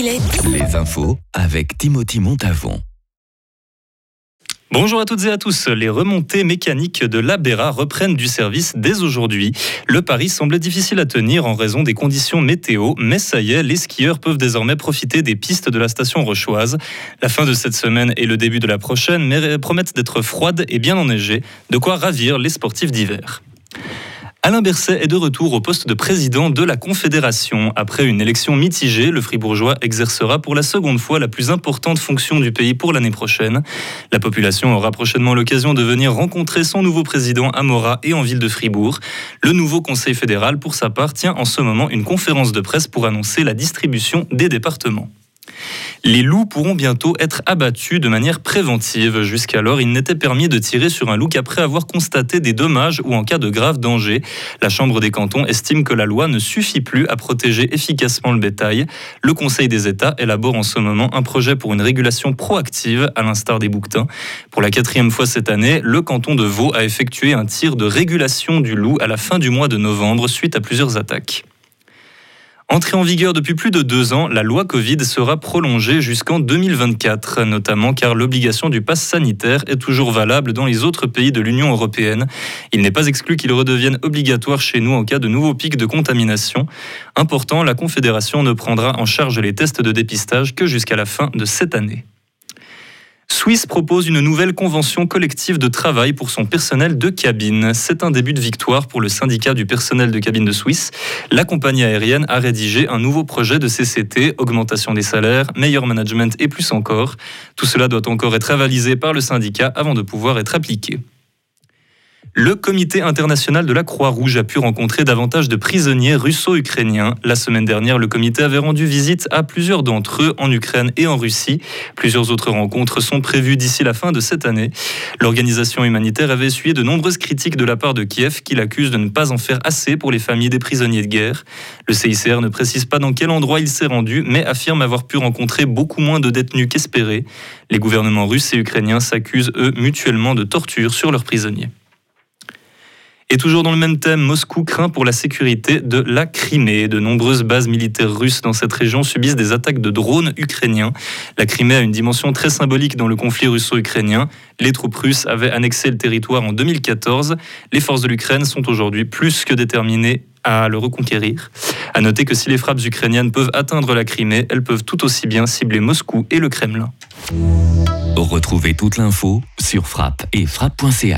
Il est Les infos avec Timothy Montavon. Bonjour à toutes et à tous. Les remontées mécaniques de l'Abera reprennent du service dès aujourd'hui. Le pari semblait difficile à tenir en raison des conditions météo, mais ça y est, les skieurs peuvent désormais profiter des pistes de la station rochoise. La fin de cette semaine et le début de la prochaine promettent d'être froides et bien enneigées, de quoi ravir les sportifs d'hiver. Alain Berset est de retour au poste de président de la Confédération. Après une élection mitigée, le Fribourgeois exercera pour la seconde fois la plus importante fonction du pays pour l'année prochaine. La population aura prochainement l'occasion de venir rencontrer son nouveau président à Morat et en ville de Fribourg. Le nouveau Conseil fédéral, pour sa part, tient en ce moment une conférence de presse pour annoncer la distribution des départements. Les loups pourront bientôt être abattus de manière préventive. Jusqu'alors, il n'était permis de tirer sur un loup qu'après avoir constaté des dommages ou en cas de grave danger. La Chambre des cantons estime que la loi ne suffit plus à protéger efficacement le bétail. Le Conseil des États élabore en ce moment un projet pour une régulation proactive, à l'instar des bouquetins. Pour la quatrième fois cette année, le canton de Vaud a effectué un tir de régulation du loup à la fin du mois de novembre suite à plusieurs attaques. Entrée en vigueur depuis plus de deux ans, la loi Covid sera prolongée jusqu'en 2024, notamment car l'obligation du pass sanitaire est toujours valable dans les autres pays de l'Union européenne. Il n'est pas exclu qu'il redevienne obligatoire chez nous en cas de nouveaux pics de contamination. Important, la Confédération ne prendra en charge les tests de dépistage que jusqu'à la fin de cette année. Swiss propose une nouvelle convention collective de travail pour son personnel de cabine. C'est un début de victoire pour le syndicat du personnel de cabine de Swiss. La compagnie aérienne a rédigé un nouveau projet de CCT, augmentation des salaires, meilleur management et plus encore. Tout cela doit encore être avalisé par le syndicat avant de pouvoir être appliqué. Le comité international de la Croix-Rouge a pu rencontrer davantage de prisonniers russo-ukrainiens. La semaine dernière, le comité avait rendu visite à plusieurs d'entre eux en Ukraine et en Russie. Plusieurs autres rencontres sont prévues d'ici la fin de cette année. L'organisation humanitaire avait essuyé de nombreuses critiques de la part de Kiev qui l'accuse de ne pas en faire assez pour les familles des prisonniers de guerre. Le CICR ne précise pas dans quel endroit il s'est rendu, mais affirme avoir pu rencontrer beaucoup moins de détenus qu'espéré. Les gouvernements russes et ukrainiens s'accusent, eux, mutuellement de torture sur leurs prisonniers. Et toujours dans le même thème, Moscou craint pour la sécurité de la Crimée. De nombreuses bases militaires russes dans cette région subissent des attaques de drones ukrainiens. La Crimée a une dimension très symbolique dans le conflit russo-ukrainien. Les troupes russes avaient annexé le territoire en 2014. Les forces de l'Ukraine sont aujourd'hui plus que déterminées à le reconquérir. À noter que si les frappes ukrainiennes peuvent atteindre la Crimée, elles peuvent tout aussi bien cibler Moscou et le Kremlin. Retrouvez toute l'info sur frappe et frappe.ch.